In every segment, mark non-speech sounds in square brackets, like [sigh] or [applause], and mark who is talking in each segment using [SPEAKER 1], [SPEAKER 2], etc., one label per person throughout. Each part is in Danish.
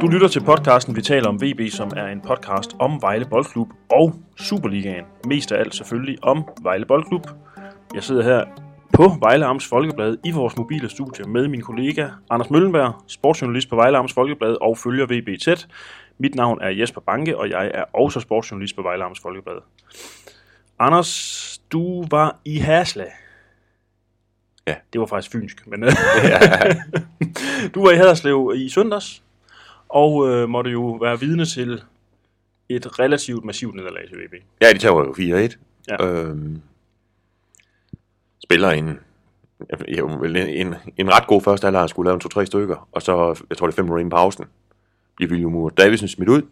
[SPEAKER 1] Du lytter til podcasten Vi taler om VB, som er en podcast om Vejle Boldklub og Superligaen. Mest af alt selvfølgelig om Vejle Boldklub. Jeg sidder her på Vejle Amts Folkeblad i vores mobile studie med min kollega Anders Møllenberg, sportsjournalist på Vejle Amts Folkeblad og følger VB tæt. Mit navn er Jesper Banke, og jeg er også sportsjournalist på Vejle Amts Folkeblad. Anders, du var i Hasle.
[SPEAKER 2] Ja.
[SPEAKER 1] Det var faktisk fynsk, men [laughs] du var i Haderslev i søndags, og øh, måtte jo være vidne til et relativt massivt nederlag til VB.
[SPEAKER 2] Ja, de tager jo 4-1.
[SPEAKER 1] Ja.
[SPEAKER 2] Øhm, spiller en, en, en ret god første halvleg, skulle lave en to-tre stykker, og så, jeg tror det er fem minutter inden pausen, bliver William Moore Davidsen smidt ud.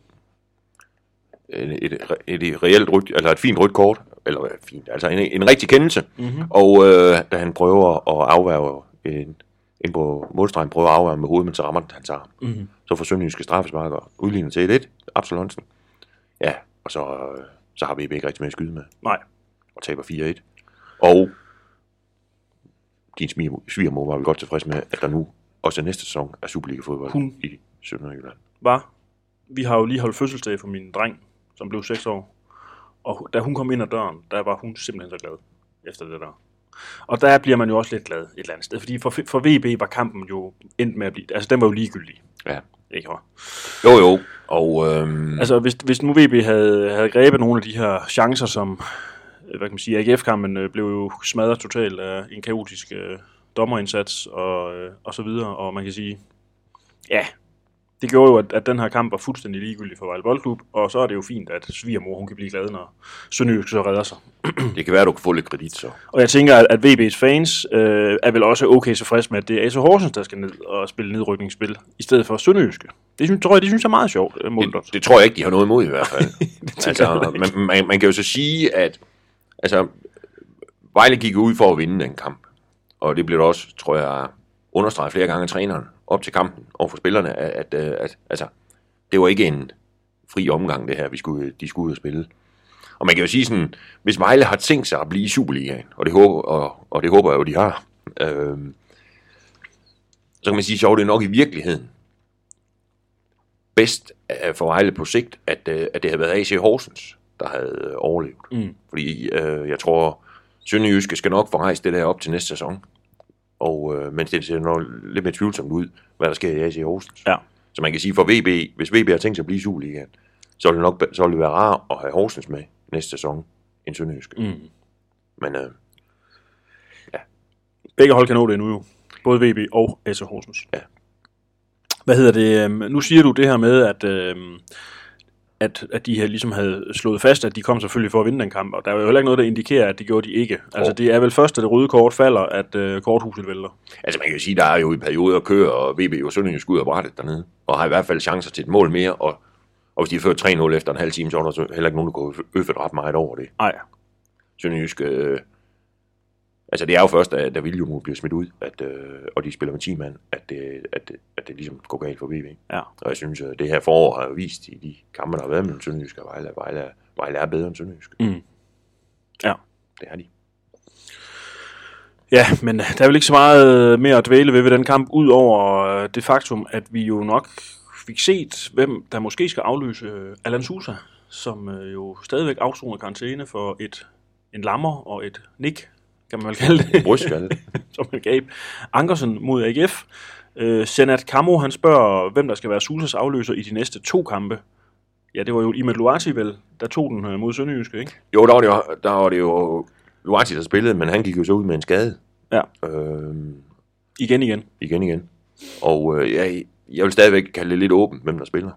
[SPEAKER 2] Et, et, et, et reelt rødt, eller et fint rødt kort, eller fint, altså en, en rigtig kendelse,
[SPEAKER 1] Mm-hmm.
[SPEAKER 2] og øh, da han prøver at afværge en, ind på målstregen, prøver at afværge med hovedet, men så rammer hans arm.
[SPEAKER 1] Mm-hmm.
[SPEAKER 2] Så får Sønderjyske straffespark og udligner til 1-1, Absalonsen. Ja, og så, så har vi ikke rigtig mere at skyde med
[SPEAKER 1] Nej.
[SPEAKER 2] og taber 4-1. Og din sviger- svigermor var vel godt tilfreds med, at der nu også næste sæson er Superliga-fodbold
[SPEAKER 1] Hun-
[SPEAKER 2] i Sønderjylland.
[SPEAKER 1] var, vi har jo lige holdt fødselsdag for min dreng, som blev 6 år. Og da hun kom ind ad døren, der var hun simpelthen så glad efter det der. Og der bliver man jo også lidt glad et eller andet sted, fordi for, for VB var kampen jo endt med at blive, altså den var jo ligegyldig.
[SPEAKER 2] Ja.
[SPEAKER 1] Ikke hva'?
[SPEAKER 2] Jo, jo. Og øhm,
[SPEAKER 1] Altså hvis, hvis nu VB havde, havde grebet nogle af de her chancer, som, hvad kan man sige, AGF-kampen øh, blev jo smadret totalt af en kaotisk øh, dommerindsats og, øh, og så videre, og man kan sige, ja, det gjorde jo, at, at den her kamp var fuldstændig ligegyldig for Vejle Boldklub, og så er det jo fint, at svigermor hun kan blive glad, når Sønderjysk så redder sig. [clears throat]
[SPEAKER 2] det kan være, at du kan få lidt kredit, så.
[SPEAKER 1] Og jeg tænker, at, at VB's fans øh, er vel også okay tilfreds med, at det er AC Horsens, der skal ned og spille nedrykningsspil, i stedet for Sønderjyske. Det synes, tror jeg, de synes er meget sjovt, øh, Muldert.
[SPEAKER 2] Det, det tror jeg ikke, de har noget imod i hvert fald. [laughs] altså, man, man, man kan jo så sige, at altså, Vejle gik ud for at vinde den kamp. Og det blev også, tror jeg, understreget flere gange af træneren op til kampen over for spillerne, at, at, at altså, det var ikke en fri omgang, det her, vi skulle, de skulle ud og spille. Og man kan jo sige sådan, hvis Vejle har tænkt sig at blive i Superligaen, og det håber, og, og det håber jeg jo, de har, øh, så kan man sige, sjovt, det er nok i virkeligheden bedst øh, for Vejle på sigt, at, øh, at det havde været AC Horsens, der havde øh, overlevet.
[SPEAKER 1] Mm.
[SPEAKER 2] Fordi øh, jeg tror, Sønderjyske skal nok få rejst det der op til næste sæson. Og, øh, men det ser nok lidt mere tvivlsomt ud, hvad der sker i AC Horsens.
[SPEAKER 1] Ja.
[SPEAKER 2] Så man kan sige for VB, hvis VB har tænkt sig at blive i Superligaen, så vil det nok så vil det være rart at have Horsens med næste sæson end Sønderjyske. Mm. Men øh,
[SPEAKER 1] Begge hold kan nå det endnu jo. Både VB og AC Horsens.
[SPEAKER 2] Ja.
[SPEAKER 1] Hvad hedder det? øhm, Nu siger du det her med, at, øhm, at, at de her ligesom havde slået fast, at de kom selvfølgelig for at vinde den kamp, og der er jo heller ikke noget, der indikerer, at det gjorde de ikke. Altså det er vel først, at det røde kort falder, at øh, korthuset vælter.
[SPEAKER 2] altså man kan jo sige, der er jo i perioder at køre, og VB jo Sønderjyske ud af brættet dernede, og har i hvert fald chancer til et mål mere, og, og hvis de ført 3-0 efter en halv time, så er der så heller ikke nogen, der går øffet ret meget over det.
[SPEAKER 1] Nej,
[SPEAKER 2] Sønderjysk, øh, altså det er jo først, da, da William bliver smidt ud, at, øh, og de spiller med 10 mand, at det, at, det, at det ligesom går galt for VB.
[SPEAKER 1] ja.
[SPEAKER 2] Og jeg synes, at det her forår har vist i de kampe, der har været mellem Sønderjysk og Vejle, Vejle, Vejle er bedre end Sønderjysk.
[SPEAKER 1] Mm. Ja.
[SPEAKER 2] Det er de.
[SPEAKER 1] Ja, men der er vel ikke så meget mere at dvæle ved ved den kamp, ud over øh, det faktum, at vi jo nok fik set, hvem der måske skal afløse øh, Alan Sousa, som øh, jo stadigvæk afsoner karantæne for et en lammer og et nik, kan man vel kalde det, [laughs]
[SPEAKER 2] Brystskalle. [laughs]
[SPEAKER 1] som han gav Ankersen mod AGF. Øh, Senat Kamo, han spørger, hvem der skal være Sousas afløser i de næste to kampe. Ja, det var jo Imad Luati vel, der tog den øh, mod Sønderjyske, ikke?
[SPEAKER 2] jo, der var det jo, der var det jo Luati, der spillede, men han gik jo så ud med en skade.
[SPEAKER 1] Ja.
[SPEAKER 2] Øh,
[SPEAKER 1] Igen igen.
[SPEAKER 2] igen igen. Og øh, jeg, jeg vil stadigvæk kalde det lidt åbent, hvem der spiller.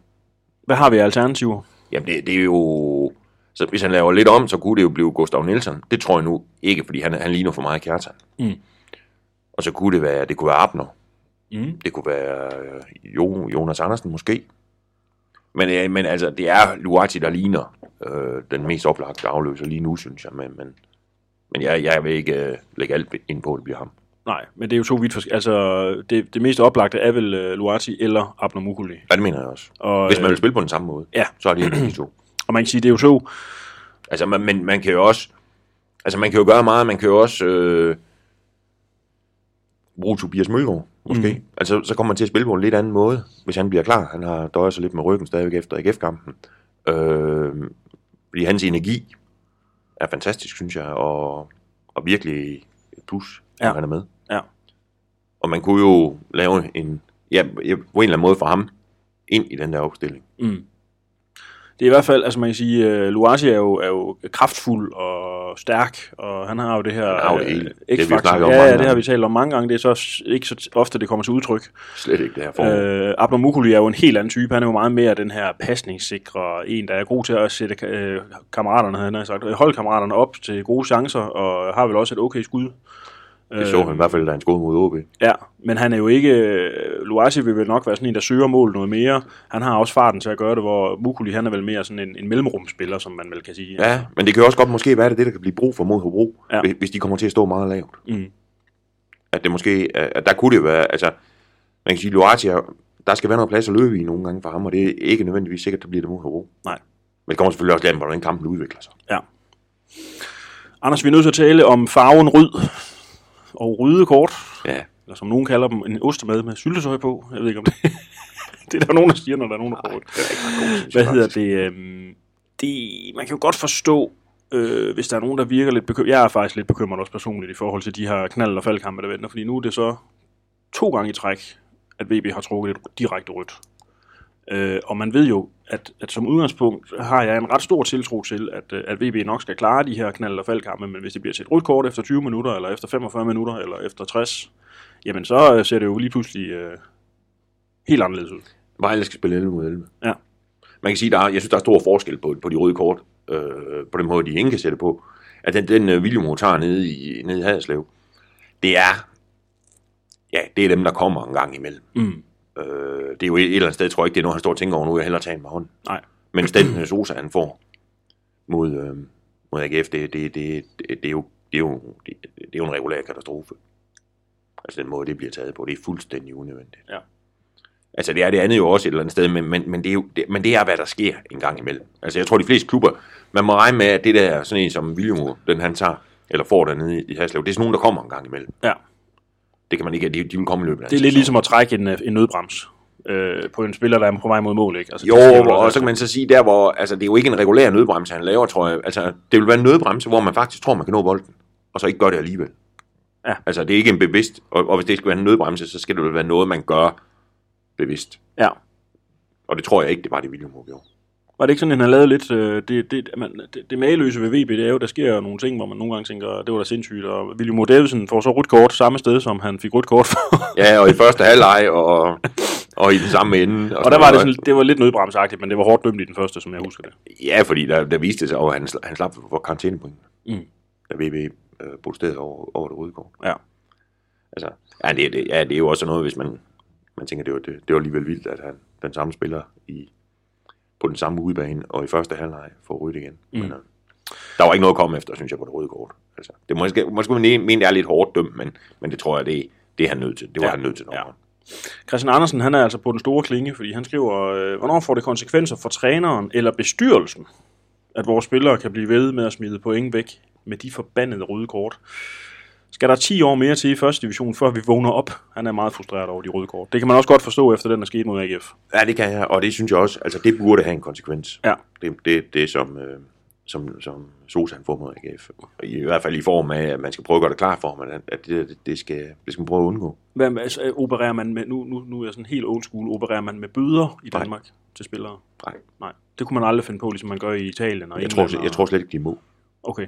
[SPEAKER 1] Hvad har vi af alternativer?
[SPEAKER 2] Jamen, det, det er jo... Så hvis han laver lidt om, så kunne det jo blive Gustav Nielsen. Det tror jeg nu ikke, fordi han, han ligner for meget Kjartan.
[SPEAKER 1] Mm.
[SPEAKER 2] Og så kunne det være, det kunne være Abner.
[SPEAKER 1] Mm.
[SPEAKER 2] Det kunne være øh, jo, Jonas Andersen måske. Men, øh, men altså, det er Luati, der ligner øh, den mest oplagte afløser lige nu, synes jeg. Men, men, men jeg, jeg vil ikke øh, lægge alt ind på, at det bliver ham.
[SPEAKER 1] Nej, men det er jo to vidt forskellige. Altså, det, det mest oplagte er vel uh, Luati eller Abner Mukuli.
[SPEAKER 2] Ja, det mener jeg også.
[SPEAKER 1] Og,
[SPEAKER 2] Hvis man
[SPEAKER 1] øh,
[SPEAKER 2] vil spille på den samme måde,
[SPEAKER 1] Ja.
[SPEAKER 2] så er det de to.
[SPEAKER 1] Og man kan sige, det er jo to.
[SPEAKER 2] Altså, man, men man kan jo også... Altså, man kan jo gøre meget. Man kan jo også øh, bruge Tobias Mølgaard, måske. Mm. Altså, så kommer man til at spille på en lidt anden måde, hvis han bliver klar. Han har døjet sig lidt med ryggen stadigvæk efter AGF-kampen. Øh, fordi hans energi er fantastisk, synes jeg, og, og virkelig et plus. Ja. han er med.
[SPEAKER 1] Ja.
[SPEAKER 2] Og man kunne jo lave en, ja, på en eller anden måde for ham, ind i den der opstilling.
[SPEAKER 1] Mm. Det er i hvert fald, altså man kan sige, uh, Luasi er jo, er jo kraftfuld og stærk, og han har jo det her
[SPEAKER 2] Han har jo det
[SPEAKER 1] øh,
[SPEAKER 2] hele. Det har vi snakket om
[SPEAKER 1] ja, ja, det har vi talt om mange gange. Det er så ikke så ofte, det kommer til udtryk.
[SPEAKER 2] Slet ikke det her forhold. Øh,
[SPEAKER 1] Øh, Abner Mukuli er jo en helt anden type. Han er jo meget mere den her pasningssikre en, der er god til at sætte øh, kammeraterne, han har sagt, holdkammeraterne op til gode chancer, og har vel også et okay skud.
[SPEAKER 2] Det så han i hvert fald, da han skåede mod OB.
[SPEAKER 1] Ja, men han er jo ikke... Luasi vil vel nok være sådan en, der søger mål noget mere. Han har også farten til at gøre det, hvor Mukuli, han er vel mere sådan en, en mellemrumspiller, som man vel kan sige.
[SPEAKER 2] Ja, men det kan jo også godt måske være, det, er det der kan blive brug for mod Hobro,
[SPEAKER 1] Ja.
[SPEAKER 2] hvis, hvis de kommer til at stå meget lavt.
[SPEAKER 1] Mm.
[SPEAKER 2] At det måske, at der kunne det være, altså, man kan sige, Luati, er- der skal være noget plads at løbe i nogle gange for ham, og det er ikke nødvendigvis sikkert, at det bliver det mod Hobro.
[SPEAKER 1] Nej.
[SPEAKER 2] Men det kommer selvfølgelig også an på, hvordan kampen udvikler sig.
[SPEAKER 1] Ja. Anders, vi er nødt til at tale om farven rød og rydekort,
[SPEAKER 2] Ja,
[SPEAKER 1] eller som nogen kalder dem, en ostemad med syltetøj på. Jeg ved ikke om det... [laughs] det er der nogen, der siger, når der er nogen, der får det. Hvad hedder det? øhm, det? Man kan jo godt forstå, øh, hvis der er nogen, der virker lidt bekymret. Jeg er faktisk lidt bekymret også personligt i forhold til de her knald- og faldkampe, der venter. Fordi nu er det så to gange i træk, at VB har trukket et direkte rødt. Øh, og man ved jo, at, at som udgangspunkt har jeg en ret stor tiltro til, at, øh, at VB nok skal klare de her knald- og faldkampe, men hvis det bliver til et rødt kort efter 20 minutter, eller efter 45 minutter, eller efter 60, jamen så øh, ser det jo lige pludselig øh, helt anderledes ud.
[SPEAKER 2] Vejle skal spille 11 mod 11.
[SPEAKER 1] Ja.
[SPEAKER 2] Man kan sige, der er, jeg synes, der er stor forskel på, på de røde kort, øh, på den måde, de ikke kan sætte på. At den, den uh, William tager nede i, nede i Haderslev, det er, ja, det er dem, der kommer en gang imellem.
[SPEAKER 1] Mm.
[SPEAKER 2] Øh, det er jo et, et eller andet sted, tror jeg ikke, det er noget, han står og tænker over nu, jeg hellere tage en med hånden.
[SPEAKER 1] Nej.
[SPEAKER 2] Mens den øh, Sosa, han får mod, øh, mod AGF, det, det, det, det, det, er jo, det, er jo, det, det er jo en regulær katastrofe. Altså den måde, det bliver taget på, det er fuldstændig unødvendigt.
[SPEAKER 1] Ja.
[SPEAKER 2] Altså det er det andet jo også et eller andet sted, men, men, men, det, er jo, det, men det er, hvad der sker en gang imellem. Altså jeg tror, de fleste klubber, man må regne med, at det der, sådan en som William, den han tager, eller får dernede i Haslev, det er sådan nogen, der kommer en gang imellem.
[SPEAKER 1] Ja.
[SPEAKER 2] Det kan man ikke, de, de vil komme i løbet af
[SPEAKER 1] Det er lidt ligesom at trække en, en nødbrems øh, på en spiller, der er på vej mod mål, ikke? Altså,
[SPEAKER 2] Jo,
[SPEAKER 1] det jo
[SPEAKER 2] og så kan man så sige der, hvor, altså det er jo ikke en regulær nødbremse, han laver, tror jeg. Altså det vil være en nødbremse, hvor man faktisk tror, man kan nå bolden, og så ikke gør det alligevel.
[SPEAKER 1] Ja.
[SPEAKER 2] Altså det er ikke en bevidst, og, og hvis det skal være en nødbremse, så skal det vel være noget, man gør bevidst.
[SPEAKER 1] Ja.
[SPEAKER 2] Og det tror jeg ikke, det var det, William gjorde.
[SPEAKER 1] Var det ikke sådan, at han lavede lidt... Øh, det, det, man, det, det mageløse ved VB, det er jo, der sker nogle ting, hvor man nogle gange tænker, det var da sindssygt. Og William Moe Davidsen får så rødt kort samme sted, som han fik rødt kort for.
[SPEAKER 2] Ja, og i første halvleg, og, og i den samme ende.
[SPEAKER 1] og der var det, sådan, det var lidt nødbremsagtigt, men det var hårdt dømt i den første, som jeg husker det.
[SPEAKER 2] Ja, fordi der, der viste sig, at han, han slap for karantænepoint.
[SPEAKER 1] Mm.
[SPEAKER 2] Da VB øh, protesterede over, over det røde kort.
[SPEAKER 1] Ja.
[SPEAKER 2] Altså, ja, det, det, ja, det er jo også noget, hvis man, man tænker, det var, det, det var alligevel vildt, at han, den samme spiller i, på den samme udebane, og i første halvleg får rødt igen.
[SPEAKER 1] Mm.
[SPEAKER 2] Men, øh, der var ikke noget at komme efter, synes jeg, på det røde kort. Altså, det måske, måske man mene, det er lidt hårdt dømt, men, men det tror jeg, det, det er han nødt til. Det var
[SPEAKER 1] Ja.
[SPEAKER 2] han nødt til.
[SPEAKER 1] Ja.
[SPEAKER 2] Ja.
[SPEAKER 1] Christian Andersen, han er altså på den store klinge, fordi han skriver, øh, hvornår får det konsekvenser for træneren eller bestyrelsen, at vores spillere kan blive ved med at smide point væk med de forbandede røde kort? Skal der 10 år mere til i første division, før vi vågner op? Han er meget frustreret over de røde kort. Det kan man også godt forstå efter den, der skete mod AGF.
[SPEAKER 2] Ja, det kan jeg, og det synes jeg også, altså det burde have en konsekvens.
[SPEAKER 1] Ja.
[SPEAKER 2] Det, det, det som, øh, som, som Sosa han får mod AGF. I, I hvert fald i form af, at man skal prøve at gøre det klar for ham, at, det, det, det, skal, det skal man prøve at undgå.
[SPEAKER 1] Hvad, altså, opererer man med, nu, nu, nu er jeg sådan helt old school, opererer man med bøder i
[SPEAKER 2] Nej.
[SPEAKER 1] Danmark til spillere?
[SPEAKER 2] Nej.
[SPEAKER 1] Nej. Det kunne man aldrig finde på, ligesom man gør i Italien og
[SPEAKER 2] Jeg tror,
[SPEAKER 1] England og...
[SPEAKER 2] jeg tror slet ikke, de må.
[SPEAKER 1] Okay.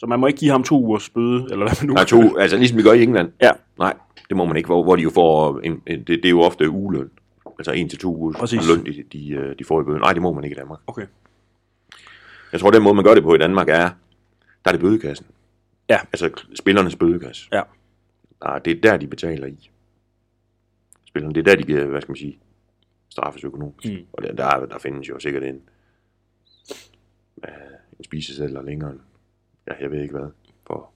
[SPEAKER 1] Så man må ikke give ham to ugers bøde, eller hvad man nu
[SPEAKER 2] Nej, to, altså ligesom vi gør i England.
[SPEAKER 1] Ja.
[SPEAKER 2] Nej, det må man ikke, hvor, hvor de jo får, en, en, det, det er jo ofte ugeløn. Altså en til to uger
[SPEAKER 1] Præcis.
[SPEAKER 2] løn, de, de, øh, de får i bøden. Nej, det må man ikke i Danmark.
[SPEAKER 1] Okay.
[SPEAKER 2] Jeg tror, den måde, man gør det på i Danmark er, der er det bødekassen.
[SPEAKER 1] Ja.
[SPEAKER 2] Altså spillernes bødekasse.
[SPEAKER 1] Ja.
[SPEAKER 2] Nej, det er der, de betaler i. Spillerne, det er der, de giver, hvad skal man sige, straffes økonomisk.
[SPEAKER 1] Mm.
[SPEAKER 2] Og der, der, der findes jo sikkert en, øh, en spisesedler længere end, ja, jeg ved ikke hvad, for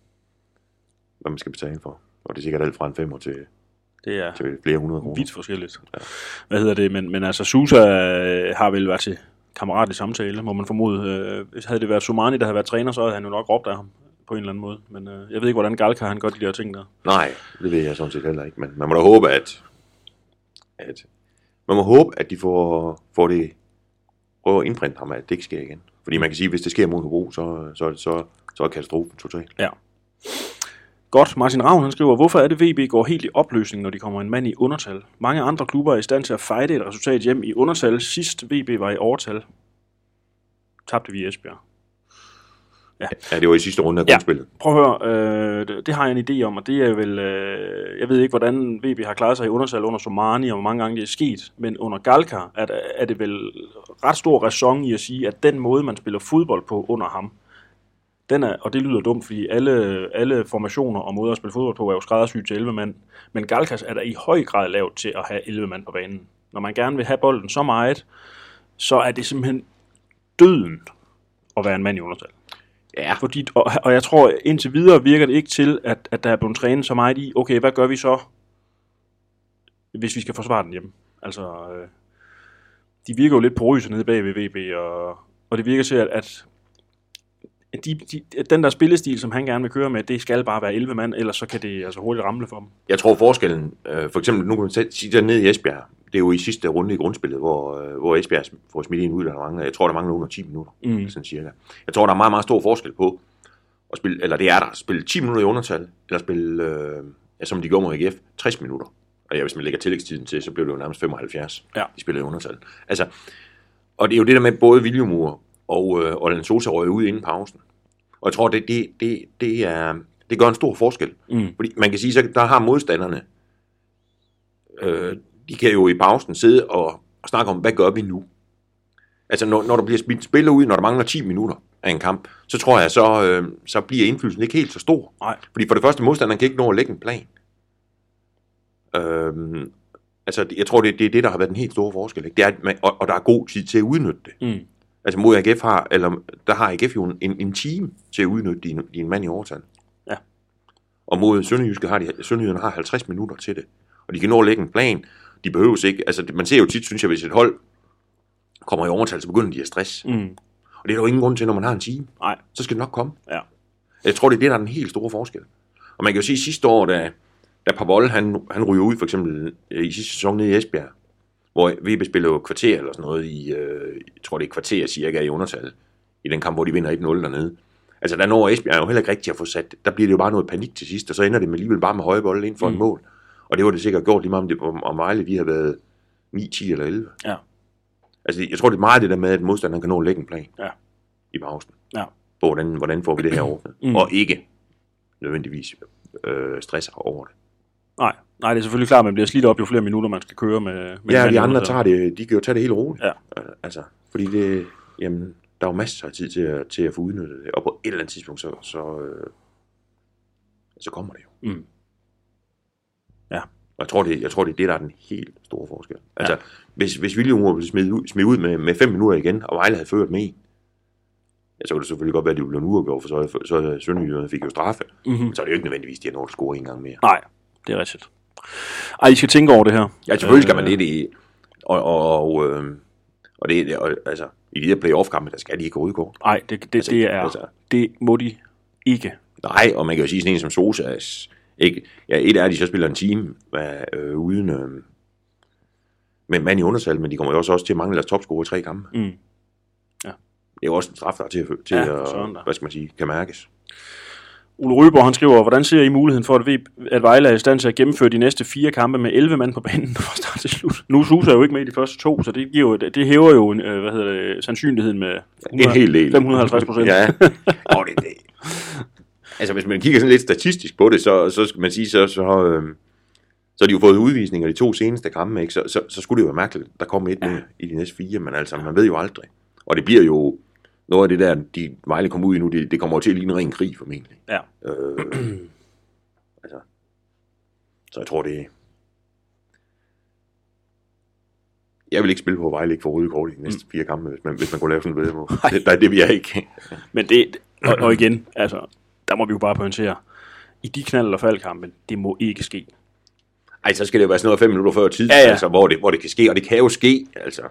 [SPEAKER 2] hvad man skal betale for. Og det er sikkert alt fra en femmer til,
[SPEAKER 1] Det er
[SPEAKER 2] til flere hundrede kroner.
[SPEAKER 1] vidt forskelligt. Hvad hedder det? Men, men altså, Susa øh, har vel været til kammeratlig samtale, må man formode. Øh, hvis havde det været Sumani, der havde været træner, så havde han jo nok råbt af ham. på en eller anden måde. Men øh, jeg ved ikke, hvordan Galka han gør de der ting der.
[SPEAKER 2] Nej, det ved jeg sådan set heller ikke. Men man må da håbe, at, at man må håbe, at de får, får det prøver at indprinte ham, at det ikke sker igen. Fordi man kan sige, at hvis det sker mod Hobro, så, så, så, så er katastrofen totalt.
[SPEAKER 1] Ja. Godt, Martin Ravn han skriver, hvorfor er det VB går helt i opløsning, når de kommer en mand i undertal? Mange andre klubber er i stand til at fejde et resultat hjem i undertal. Sidst VB var i overtal, tabte vi i Esbjerg.
[SPEAKER 2] Ja, det var i sidste runde af
[SPEAKER 1] Ja.
[SPEAKER 2] grundspillet.
[SPEAKER 1] Prøv at høre, øh, det, det har jeg en idé om, og det er vel, øh, jeg ved ikke, hvordan VB har klaret sig i undertal under Somani, og hvor mange gange det er sket, men under Galka er, er det vel ret stor ræson i at sige, at den måde, man spiller fodbold på under ham, den er, og det lyder dumt, fordi alle, alle formationer og måder at spille fodbold på er jo skræddersyet til 11 mand, men Galkas er der i høj grad lavet til at have 11 mand på banen. Når man gerne vil have bolden så meget, så er det simpelthen døden at være en mand i undertal.
[SPEAKER 2] Ja,
[SPEAKER 1] Fordi, og, og jeg tror, indtil videre virker det ikke til, at, at der er blevet trænet så meget i, okay, hvad gør vi så, hvis vi skal forsvare den hjemme? Altså, øh, de virker jo lidt porøse nede bag ved VB, og, og det virker til, at, at de, de, den der spillestil, som han gerne vil køre med, det skal bare være 11 mand, ellers så kan det altså hurtigt ramle for dem.
[SPEAKER 2] jeg tror forskellen, øh, for eksempel, nu kan man sige der nede i Esbjerg, det er jo i sidste runde i grundspillet, hvor, øh, hvor Esbjerg får smidt en ud, der mangler, jeg tror, der mangler under 10 minutter,
[SPEAKER 1] Mm.
[SPEAKER 2] sådan cirka. Jeg tror, der er meget, meget stor forskel på, at spille, eller det er der, at spille 10 minutter i undertal, eller spille, øh, ja, som de gjorde mod AGF, 60 minutter. Og ja, hvis man lægger tillægstiden til, så bliver det jo nærmest 75.
[SPEAKER 1] Ja.
[SPEAKER 2] De spiller i undertal. Altså, og det er jo det der med, både Viljumur og, øh, og Lens Sosa røg ud inden pausen. Og jeg tror, det, det, det, det, er, det gør en stor forskel.
[SPEAKER 1] Mm.
[SPEAKER 2] Fordi man kan sige, så der har modstanderne, øh, de kan jo i pausen sidde og, og snakke om, hvad gør vi nu? Altså, når, når der bliver spillet spiller ud, når der mangler 10 minutter af en kamp, så tror jeg, så, øh, så bliver indflydelsen ikke helt så stor.
[SPEAKER 1] Nej.
[SPEAKER 2] Fordi for det første, modstanderen kan ikke nå at lægge en plan. Øhm, altså, jeg tror, det, det er det, der har været den helt store forskel. Ikke? Det er, at man, og, og der er god tid til at udnytte det.
[SPEAKER 1] Mm.
[SPEAKER 2] Altså mod AGF har, eller der har AGF jo en, en time til at udnytte din, din mand i overtal.
[SPEAKER 1] Ja.
[SPEAKER 2] Og mod Sønderjyske har de, Sønderjyderne har 50 minutter til det. Og de kan nå at lægge en plan. De behøves ikke, altså man ser jo tit, synes jeg, hvis et hold kommer i overtal, så begynder de at stress.
[SPEAKER 1] Mm.
[SPEAKER 2] Og det er der jo ingen grund til, når man har en time.
[SPEAKER 1] Nej.
[SPEAKER 2] Så skal det nok komme.
[SPEAKER 1] Ja.
[SPEAKER 2] Jeg tror, det er det, der er den helt store forskel. Og man kan jo sige, at sidste år, da, da Pavol, han, han ryger ud for eksempel i sidste sæson nede i Esbjerg, hvor VB spiller jo kvarter eller sådan noget i, øh, jeg tror det er kvarter cirka i undertal, i den kamp, hvor de vinder 1-0 dernede. Altså der når Esbjerg jo heller ikke rigtig at få sat, der bliver det jo bare noget panik til sidst, og så ender det med alligevel bare med høje bolde ind for mm. En mål. Og det var det sikkert gjort lige meget om, det, om, Vejle, de har været 9, 10 eller 11.
[SPEAKER 1] Ja.
[SPEAKER 2] Altså jeg tror det er meget det der med, at modstanderen kan nå at lægge en plan
[SPEAKER 1] Ja.
[SPEAKER 2] i pausen.
[SPEAKER 1] Ja.
[SPEAKER 2] På hvordan, hvordan får vi det her [clears throat] ordnet.
[SPEAKER 1] Mm.
[SPEAKER 2] Og ikke nødvendigvis øh, stresser over det.
[SPEAKER 1] Nej. Nej, det er selvfølgelig klart, at man bliver slidt op, jo flere minutter man skal køre med, med
[SPEAKER 2] Ja, de andre tager det, de kan jo tage det helt roligt.
[SPEAKER 1] Ja.
[SPEAKER 2] Øh, Altså, fordi det, jamen, der er jo masser af tid til at, til at få udnyttet det, og på et eller andet tidspunkt, så, så, øh, så kommer det jo.
[SPEAKER 1] Mm.
[SPEAKER 2] Og jeg tror, det, jeg tror, det er det, der er den helt store forskel. Altså, ja. hvis, hvis William blev smidt ud, smidt ud med, med fem minutter igen, og Vejle havde ført med en, ja, så kunne det selvfølgelig godt være, at de blev uafgjort, for så, så Sønderjyderne fik jo straffe.
[SPEAKER 1] Mm-hmm.
[SPEAKER 2] Men så er det jo ikke nødvendigvis, de har nået at score en gang mere.
[SPEAKER 1] Nej, det er rigtigt. Ej, I skal tænke over det her.
[SPEAKER 2] Ja, selvfølgelig skal man
[SPEAKER 1] Øh,
[SPEAKER 2] det. det og, og, og, øh, og det, og, altså, i de her playoff-kampe, der skal de ikke gå udgå.
[SPEAKER 1] Nej, det, det,
[SPEAKER 2] Altså,
[SPEAKER 1] det, er,
[SPEAKER 2] altså-
[SPEAKER 1] det må de ikke.
[SPEAKER 2] Nej, og man kan jo sige sådan en som Sosa, ikke, ja, et er, at de så spiller en time øh, uden øh, med mand i undertal, men de kommer jo også, også til at mangle deres topscorer i tre kampe.
[SPEAKER 1] Mm.
[SPEAKER 2] Det er jo også en straf, der er til, at- til
[SPEAKER 1] Ja,
[SPEAKER 2] at, hvad skal man sige, kan mærkes.
[SPEAKER 1] Ole Røber, han skriver, hvordan ser I muligheden for, at, v, at Vejle er i stand til at gennemføre de næste fire kampe med 11 mand på banen [laughs] fra start til slut? Nu Susa er jo ikke med i de første to, så det, giver jo, det hæver jo en, øh, hvad hedder det, sandsynligheden med [laughs]
[SPEAKER 2] Det er en hel del.
[SPEAKER 1] 550 procent.
[SPEAKER 2] ja. Og det, det. Altså, hvis man kigger sådan lidt statistisk på det, så, så skal man sige, så, så, øh, så har de jo fået udvisninger de to seneste kampe, ikke? Så, så, så skulle det jo være mærkeligt, der kommer et mere i de næste fire, men altså, man ved jo aldrig. Og det bliver jo noget af det der, de Vejle kommer ud i nu, det, det kommer til at ligne en ren krig formentlig.
[SPEAKER 1] Ja.
[SPEAKER 2] Øh, altså, så jeg tror, det jeg vil ikke spille på, Vejle ikke får røde kort i de næste fire kampe, hvis man, hvis man kunne lave sådan vedmål. [laughs] Det, nej, det vil jeg ikke.
[SPEAKER 1] Men det, og, og igen, altså, der må vi jo bare pointere, i de knald- og faldkampe, det må ikke ske.
[SPEAKER 2] Ej, så skal det jo være sådan noget fem minutter før tid,
[SPEAKER 1] Ja, ja.
[SPEAKER 2] Altså, hvor, det, hvor det kan ske, og det kan jo ske, altså.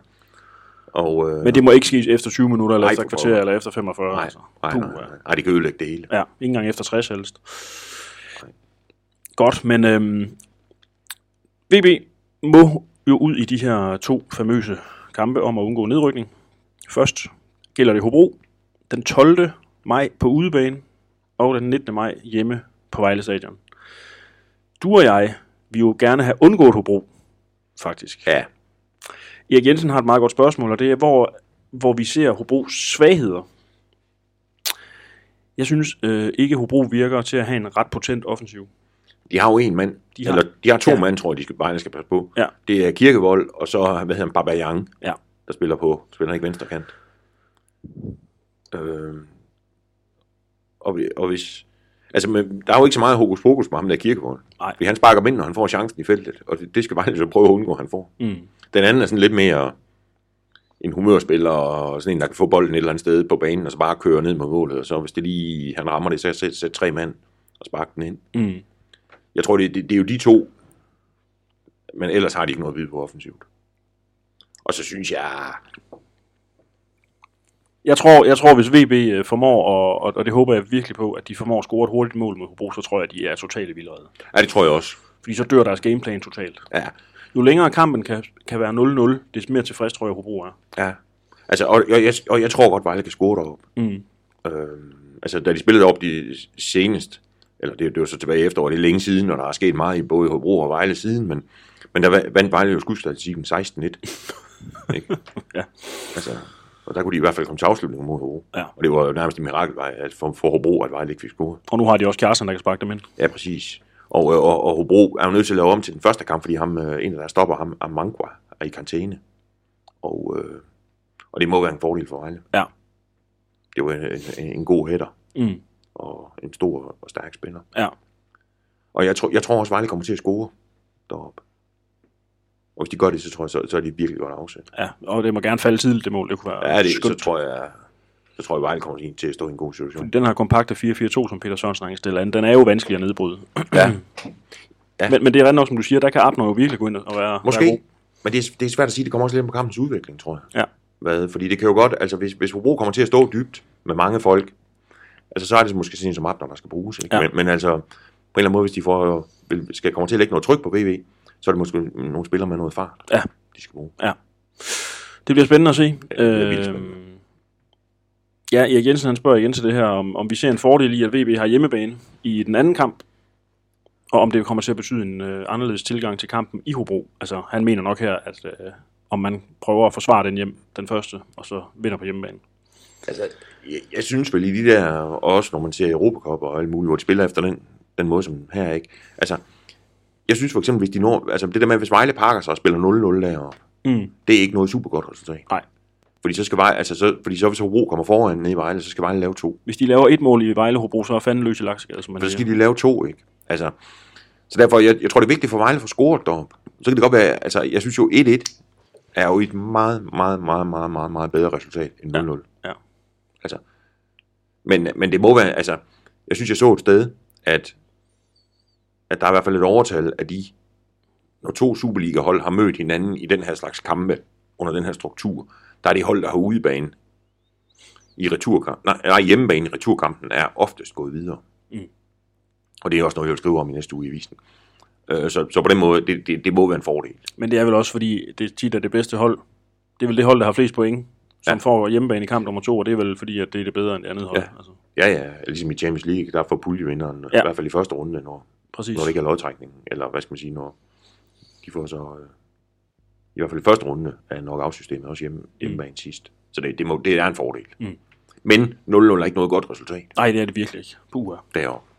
[SPEAKER 2] Og, øh,
[SPEAKER 1] Men det må ikke ske efter 20 minutter, eller
[SPEAKER 2] Nej,
[SPEAKER 1] efter kvarter, eller efter 45.
[SPEAKER 2] nej,
[SPEAKER 1] altså.
[SPEAKER 2] nej, nej, nej, nej, det kan ødelægge det hele.
[SPEAKER 1] Ja, ikke engang efter 60 helst. Godt, men øhm, VB må jo ud i de her to famøse kampe om at undgå nedrykning. Først gælder det Hobro den 12. maj på udebane, og den 19. maj hjemme på Vejle Stadion. Du og jeg vil jo gerne have undgået Hobro, faktisk.
[SPEAKER 2] Ja,
[SPEAKER 1] Erik Jensen har et meget godt spørgsmål, og det er, hvor, hvor vi ser Hobros svagheder. Jeg synes øh, ikke, Hobro virker til at have en ret potent offensiv.
[SPEAKER 2] de har jo en mand,
[SPEAKER 1] De har-
[SPEAKER 2] eller de har to
[SPEAKER 1] Ja.
[SPEAKER 2] mand, tror jeg, de skal, bare skal passe på.
[SPEAKER 1] Ja.
[SPEAKER 2] Det er Kirkevold, og så, hvad hedder han, Babayang,
[SPEAKER 1] Ja.
[SPEAKER 2] der spiller på, spiller ikke venstre kant. Øh, og, og hvis, altså, men, der er jo ikke så meget hokus pokus med ham der Kirkevold.
[SPEAKER 1] Nej.
[SPEAKER 2] Fordi han sparker ind, når han får chancen i feltet, og det, det skal bare så prøve at undgå, at han får.
[SPEAKER 1] Mm.
[SPEAKER 2] Den anden er sådan lidt mere en humørspiller, og sådan en, der kan få bolden et eller andet sted på banen, og så bare køre ned mod målet, og så hvis det lige, han rammer det, så sætte sæt tre mand og sparke den ind.
[SPEAKER 1] Mm.
[SPEAKER 2] Jeg tror, det, det, det er jo de to, men ellers har de ikke noget at byde på offensivt. Og så synes jeg,
[SPEAKER 1] Jeg tror, jeg tror, hvis VB øh, formår, og, og, og det håber jeg virkelig på, at de formår at score et hurtigt mål mod Hobro, så tror jeg, at de er totalt vildrede.
[SPEAKER 2] ja, det tror jeg også.
[SPEAKER 1] Fordi så dør deres gameplan totalt.
[SPEAKER 2] Ja,
[SPEAKER 1] Jo længere kampen kan, kan være 0-0, des mere tilfreds tror jeg, Hobro er.
[SPEAKER 2] ja. Altså, og, og, jeg, og jeg tror godt, Vejle kan score deroppe.
[SPEAKER 1] Mm.
[SPEAKER 2] Øhm, altså, da de spillede op de senest, eller det, det var så tilbage i efteråret, det er længe siden, og der er sket meget i både Hobro og Vejle siden, men, men der va- vandt Vejle jo skudstatistikken 16-1. [laughs] Ikke?
[SPEAKER 1] Ja.
[SPEAKER 2] Altså, og der kunne de i hvert fald komme til afslutning mod Hobro.
[SPEAKER 1] Ja.
[SPEAKER 2] Og det var nærmest en mirakel at for, for Hobro, at Vejle ikke fik scoret.
[SPEAKER 1] Og nu har de også Kjærsen, der kan sparke dem ind.
[SPEAKER 2] Ja, præcis. Og, øh, og, og Hobro er jo nødt til at lave om til den første kamp, fordi ham, øh, en af der stopper ham, Amangwa, er i karantæne. Og, øh, og det må være en fordel for Vejle.
[SPEAKER 1] Ja.
[SPEAKER 2] Det var en, en, en god hætter
[SPEAKER 1] Mm.
[SPEAKER 2] og en stor og stærk spiller.
[SPEAKER 1] Ja.
[SPEAKER 2] Og jeg tror, jeg tror også, Vejle kommer til at score deroppe. Og hvis de gør det, så tror jeg, så, så er de virkelig godt afsat.
[SPEAKER 1] Ja, og det må gerne falde tidligt, det mål. Det kunne være
[SPEAKER 2] Ja, det, så
[SPEAKER 1] skønt.
[SPEAKER 2] tror jeg, så tror jeg, Vejle kommer til at stå i en god situation.
[SPEAKER 1] Den her kompakte 4-4-2, som Peter Sørensen har stillet an, den er jo vanskelig at nedbryde.
[SPEAKER 2] Ja, [clears throat] Ja.
[SPEAKER 1] Men, men det er rent nok, som du siger, der kan Abner jo virkelig gå ind og være, være god.
[SPEAKER 2] Måske. Men det er, det er svært at sige, det kommer også lidt på kampens udvikling, tror jeg.
[SPEAKER 1] Ja.
[SPEAKER 2] Hvad? Fordi det kan jo godt, altså hvis, hvis Hobro kommer til at stå dybt med mange folk, altså så er det måske sådan som Abner, der skal bruges. Ikke?
[SPEAKER 1] Ja.
[SPEAKER 2] Men, men altså, på en eller anden måde, hvis de får, vil, skal komme til at lægge noget tryk på VV, så er det måske nogle spillere med noget fart,
[SPEAKER 1] Ja.
[SPEAKER 2] de skal bruge.
[SPEAKER 1] Det bliver spændende at se.
[SPEAKER 2] Ja, det bliver spændende.
[SPEAKER 1] Ja, Erik Jensen han spørger igen til det her, om, om vi ser en fordel i, at VB har hjemmebane i den anden kamp, og om det kommer til at betyde en øh, anderledes tilgang til kampen i Hobro. Altså, han mener nok her, at øh, om man prøver at forsvare den hjem, den første, og så vinder på hjemmebane.
[SPEAKER 2] Altså, jeg, jeg synes vel i de der, også når man ser Europacup og alt muligt, hvor de spiller efter den, den måde som her, ikke? Altså, jeg synes for eksempel, hvis de når, altså det der med, hvis Vejle pakker sig og spiller 0-0 deroppe,
[SPEAKER 1] Mm.
[SPEAKER 2] det er ikke noget super godt resultat.
[SPEAKER 1] Nej.
[SPEAKER 2] Fordi så skal Vejle, altså så, fordi så hvis Hobro kommer foran nede i Vejle, så skal Vejle lave to.
[SPEAKER 1] Hvis de laver et mål i Vejle Hobro, så er fanden løs i laksegade, som man
[SPEAKER 2] så
[SPEAKER 1] siger.
[SPEAKER 2] skal de lave to, ikke? Altså, så derfor, jeg, jeg tror, det er vigtigt for Vejle at få scoret deroppe. Så kan det godt være, altså, jeg synes jo 1-1 er jo et meget, meget, meget, meget, meget, meget bedre resultat end 0-0.
[SPEAKER 1] Ja.
[SPEAKER 2] Altså, men, men det må være, altså, jeg synes, jeg så et sted, at, at der er i hvert fald et overtal af de, når to Superliga-hold har mødt hinanden i den her slags kampe, under den her struktur, der er det hold, der har udebane i returkamp, nej, nej, hjemmebane i returkampen er oftest gået videre.
[SPEAKER 1] Mm.
[SPEAKER 2] Og det er også noget, jeg vil skrive om i næste uge i visen. Øh, så, så på den måde, det, det, det må være en fordel.
[SPEAKER 1] Men det er vel også, fordi det tit er det bedste hold. Det er vel det hold, der har flest point, som
[SPEAKER 2] Ja.
[SPEAKER 1] får hjemmebane i kamp nummer to, og det er vel fordi, at det er det bedre end det andet hold.
[SPEAKER 2] Ja.
[SPEAKER 1] Altså,
[SPEAKER 2] Ja, ja, ligesom i Champions League, der får puljevinderen, ja. I hvert fald i første runde, når,
[SPEAKER 1] præcis.
[SPEAKER 2] når der ikke er lodtrækning, eller hvad skal man sige, når de får så, øh, i hvert fald i første runde, nok afsystemet også hjemme, hjemmebane mm. sidst. Så det, det, må, det er en fordel.
[SPEAKER 1] Mm.
[SPEAKER 2] Men 0-0 er ikke noget godt resultat
[SPEAKER 1] Nej, det er det virkelig ikke. Puh,
[SPEAKER 2] deroppe.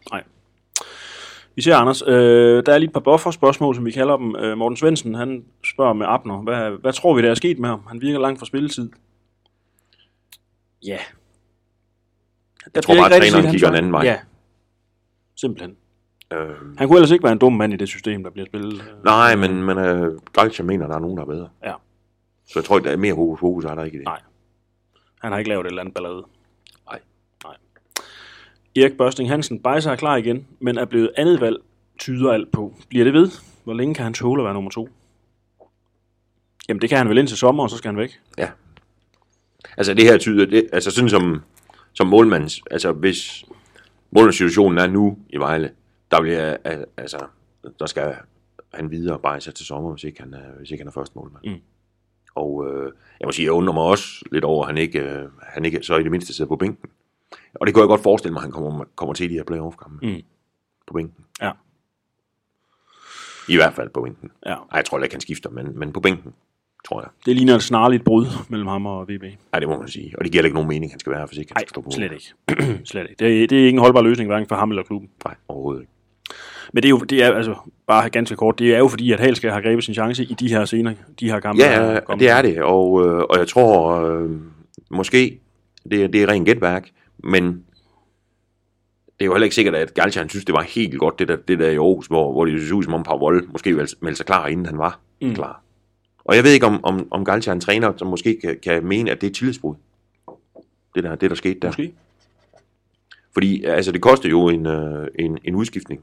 [SPEAKER 1] Vi ser, Anders, øh, der er lige et par buffer-spørgsmål, som vi kalder dem. Øh, Morten Svendsen, han spørger med Abner, hvad, hvad tror vi, der er sket med ham? Han virker langt fra spilletid. Ja.
[SPEAKER 2] Jeg tror bare, at træneren kigger en anden vej.
[SPEAKER 1] Ja, simpelthen.
[SPEAKER 2] Øh,
[SPEAKER 1] Han kunne ellers ikke være en dum mand i det system, der bliver spillet.
[SPEAKER 2] nej, men, men øh, Galcha mener, der er nogen, der er bedre.
[SPEAKER 1] Ja.
[SPEAKER 2] Så jeg tror, der er mere hokus pokus, er der ikke i det.
[SPEAKER 1] Nej. Han har ikke lavet et eller andet ballade.
[SPEAKER 2] Nej.
[SPEAKER 1] Nej. Erik Børsting Hansen, Bejser er klar igen, men er blevet andet valg, tyder alt på. Bliver det ved? Hvor længe kan han tåle at være nummer to? Jamen, det kan han vel indtil sommer, og så skal han væk.
[SPEAKER 2] Ja. Altså det her tyder, det, altså sådan som, som målmands, altså hvis målmandssituationen er nu i Vejle, der bliver, al- altså, der skal han videre bare sig til sommer, hvis ikke han er, hvis ikke han er første målmand.
[SPEAKER 1] Mm.
[SPEAKER 2] Og øh, jeg må sige, jeg undrer mig også lidt over, at han ikke, øh, han ikke så i det mindste sidder på bænken. Og det kunne jeg godt forestille mig, at han kommer, kommer til i de her playoff-kampe.
[SPEAKER 1] Mm.
[SPEAKER 2] På bænken.
[SPEAKER 1] Ja.
[SPEAKER 2] I hvert fald på bænken.
[SPEAKER 1] Ja.
[SPEAKER 2] Ej, jeg tror ikke, han skifter, men, men på bænken, tror jeg.
[SPEAKER 1] Det ligner et snarligt brud mellem ham og VB.
[SPEAKER 2] Nej, det må man sige. Og det giver ikke nogen mening, han skal være her, hvis ikke han
[SPEAKER 1] Nej,
[SPEAKER 2] skal stå på
[SPEAKER 1] slet ikke. [clears throat] slet ikke. Det er, det er ikke en holdbar løsning, hverken for ham eller klubben.
[SPEAKER 2] Nej, overhovedet ikke.
[SPEAKER 1] Men det er jo det er, altså, bare ganske kort, det er jo fordi, at Halskær har grebet sin chance i de her scener, de her kampe.
[SPEAKER 2] Ja, det er det, og, øh, og jeg tror, øh, måske, det, er- det er rent gætværk, men det er jo heller ikke sikkert, at Galcha, han synes, det var helt godt, det der, det der i Aarhus, hvor, hvor det så ud som om Pavol måske melde sig klar, inden han var
[SPEAKER 1] Mm.
[SPEAKER 2] mm. klar. Og jeg ved ikke, om, om, om Galcha er en træner, som måske kan, kan mene, at det er et tillidsbrud. Det der, det, der skete der.
[SPEAKER 1] Måske.
[SPEAKER 2] Fordi altså, det koster jo en, øh, en, en udskiftning.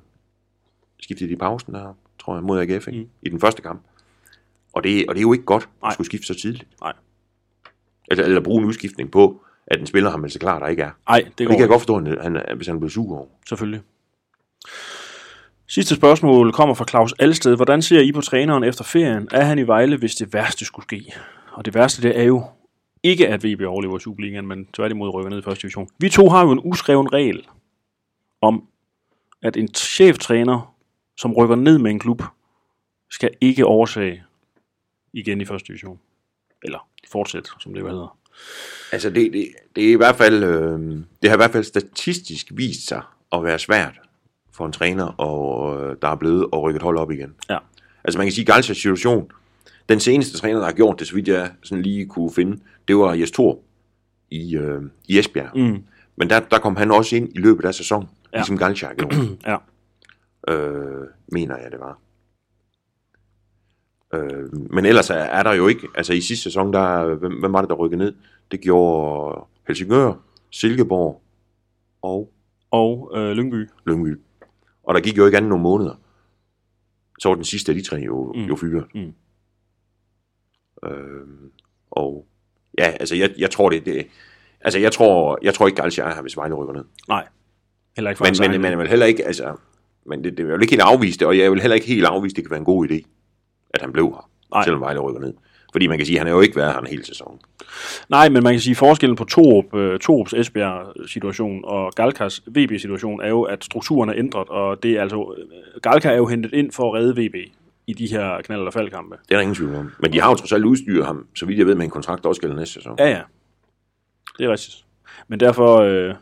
[SPEAKER 2] Skiftede de i pausen der, tror jeg, mod AGF, ikke?
[SPEAKER 1] Mm.
[SPEAKER 2] I den første kamp. Og det, og det er jo ikke godt
[SPEAKER 1] Nej.
[SPEAKER 2] at skulle skifte så tidligt.
[SPEAKER 1] Nej.
[SPEAKER 2] Eller, eller bruge en udskiftning på, at en spiller har meldt sig klar, der ikke er.
[SPEAKER 1] Nej, det
[SPEAKER 2] Det, kan jeg godt forstå, han, er- hvis han bliver sur over.
[SPEAKER 1] Selvfølgelig. Sidste spørgsmål kommer fra Claus Alsted. Hvordan ser I på træneren efter ferien? Er han i Vejle, hvis det værste skulle ske? Og det værste, det er jo ikke, at VB overlever i Superligaen, men tværtimod rykker ned i første division. Vi to har jo en uskreven regel om, at en cheftræner, som rykker ned med en klub, skal ikke oversage igen i første division. Eller fortsætte, som det jo hedder.
[SPEAKER 2] Altså, det, det, det er i hvert fald, øh, det har i hvert fald statistisk vist sig at være svært for en træner, og øh, der er blevet og rykket hold op igen.
[SPEAKER 1] Ja.
[SPEAKER 2] Altså man kan sige, Galchas situation, den seneste træner, der har gjort det, så vidt jeg sådan lige kunne finde, det var Jes Thor i, øh, i Esbjerg.
[SPEAKER 1] Mm.
[SPEAKER 2] Men der, der kom han også ind i løbet af sæsonen,
[SPEAKER 1] Ja.
[SPEAKER 2] ligesom Galcha gjort, [clears throat]
[SPEAKER 1] Ja.
[SPEAKER 2] Øh, mener jeg det var. Øh, men ellers er, er der jo ikke, altså i sidste sæson, der, hvem, hvem var det, der rykkede ned? Det gjorde Helsingør, Silkeborg og
[SPEAKER 1] Og øh, Lyngby.
[SPEAKER 2] Lyngby. Og der gik jo ikke andet nogle måneder. Så var den sidste af de tre jo,
[SPEAKER 1] Mm.
[SPEAKER 2] jo fyret.
[SPEAKER 1] Mm.
[SPEAKER 2] Øhm, og ja, altså jeg, jeg tror det, det altså jeg tror, jeg tror ikke Galcia er her, hvis Vejle rykker ned.
[SPEAKER 1] Nej. Heller ikke for
[SPEAKER 2] Men, men, men vil heller ikke, altså, men det, det jeg vil ikke helt afvise det, og jeg vil heller ikke helt afvise, det kan være en god idé, at han blev her,
[SPEAKER 1] Nej.
[SPEAKER 2] Selvom Vejle rykker ned. Fordi man kan sige, at han har jo ikke været her en hel sæson.
[SPEAKER 1] Nej, men man kan sige, at forskellen på Torup, øh, Torups Esbjerg-situation og Galkas VB-situation er jo, at strukturen er ændret, og det er altså, øh, Galka er jo hentet ind for at redde VB i de her knald- og faldkampe.
[SPEAKER 2] Det er der ingen tvivl om. Men de har jo trods alt udstyret ham, så vidt jeg ved, med en kontrakt, også gælder næste sæson.
[SPEAKER 1] Ja, ja. Det er rigtigt. Men derfor, øh,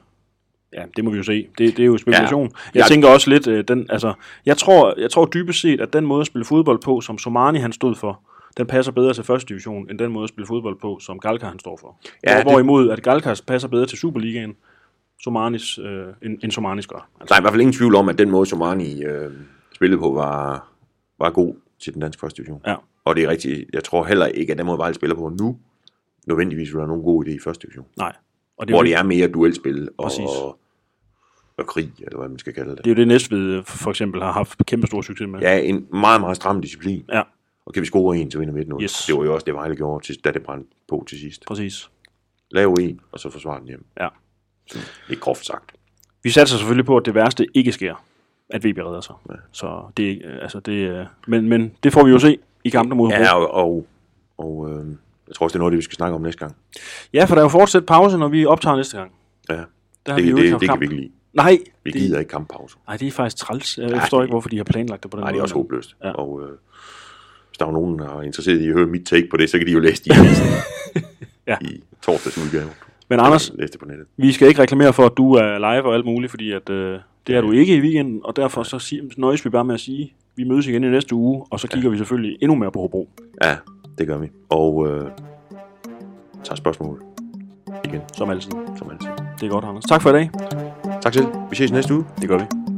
[SPEAKER 1] ja, det må vi jo se. Det, det er jo spekulation. Ja. Jeg
[SPEAKER 2] Jeg-
[SPEAKER 1] tænker også lidt, øh, den, altså, jeg tror, jeg tror dybest set, at den måde at spille fodbold på, som Somani han stod for, den passer bedre til første division, end den måde at spille fodbold på, som Galka han står for. Ja, Hvor,
[SPEAKER 2] det-
[SPEAKER 1] hvorimod, at Galkas passer bedre til Superligaen, Somanis, øh, end, end Somanis gør.
[SPEAKER 2] Der
[SPEAKER 1] Altså,
[SPEAKER 2] er i hvert fald ingen tvivl om, at den måde, Somani øh, spillede på, var, var god til den danske første division.
[SPEAKER 1] Ja.
[SPEAKER 2] Og det er rigtigt. Jeg tror heller ikke, at den måde, Vejle spiller på nu, nødvendigvis vil være nogen god idé i første division.
[SPEAKER 1] nej. Og
[SPEAKER 2] Det hvor det er mere duelspil og,
[SPEAKER 1] Præcis.
[SPEAKER 2] og krig, eller hvad man skal kalde det.
[SPEAKER 1] Det er jo det Næstved for eksempel har haft kæmpe stor succes med.
[SPEAKER 2] Ja, en meget, meget stram disciplin.
[SPEAKER 1] ja
[SPEAKER 2] Og kan vi score en, så vinder vi 1-0.
[SPEAKER 1] Yes.
[SPEAKER 2] Det var jo også det, Vejle gjorde, til, da det brændte på til sidst.
[SPEAKER 1] præcis.
[SPEAKER 2] Lav en, og så forsvare den hjem.
[SPEAKER 1] Ja.
[SPEAKER 2] Sådan, Lidt groft sagt.
[SPEAKER 1] Vi satser selvfølgelig på, at det værste ikke sker, at VB redder sig. Ja. Så det, altså det, øh, men, men det får vi jo se i kampen mod Hobro.
[SPEAKER 2] Ja, og, og, og øh, jeg tror også, det er noget, det vi skal snakke om næste gang.
[SPEAKER 1] Ja, for der er jo fortsat pause, når vi optager næste gang.
[SPEAKER 2] Ja,
[SPEAKER 1] Der
[SPEAKER 2] det,
[SPEAKER 1] vi
[SPEAKER 2] det, det, det kan vi ikke lide.
[SPEAKER 1] Nej,
[SPEAKER 2] Vi
[SPEAKER 1] det,
[SPEAKER 2] gider ikke kamppause.
[SPEAKER 1] nej, det er faktisk træls. Jeg
[SPEAKER 2] Ja,
[SPEAKER 1] forstår ikke, hvorfor de har planlagt det på den
[SPEAKER 2] Nej,
[SPEAKER 1] måde.
[SPEAKER 2] det er også håbløst.
[SPEAKER 1] Ja.
[SPEAKER 2] Ja. Og øh, hvis der er nogen, der er interesseret i at høre mit take på det, så kan de jo læse de avisen [laughs]
[SPEAKER 1] Ja.
[SPEAKER 2] i torsdags udgave.
[SPEAKER 1] Men Anders,
[SPEAKER 2] Læs det på nettet.
[SPEAKER 1] vi skal ikke reklamere for, at du er live og alt muligt, fordi at, øh, det er du ikke i weekenden, og derfor så nøjes vi bare med at sige, at vi mødes igen i næste uge, og så kigger vi selvfølgelig endnu mere på Hobro,
[SPEAKER 2] Ja, det gør vi. Og øh, tager spørgsmål igen,
[SPEAKER 1] som altid.
[SPEAKER 2] som altid.
[SPEAKER 1] Det er godt, Anders. Tak for i dag.
[SPEAKER 2] Tak selv. Vi ses næste uge.
[SPEAKER 1] Det gør vi.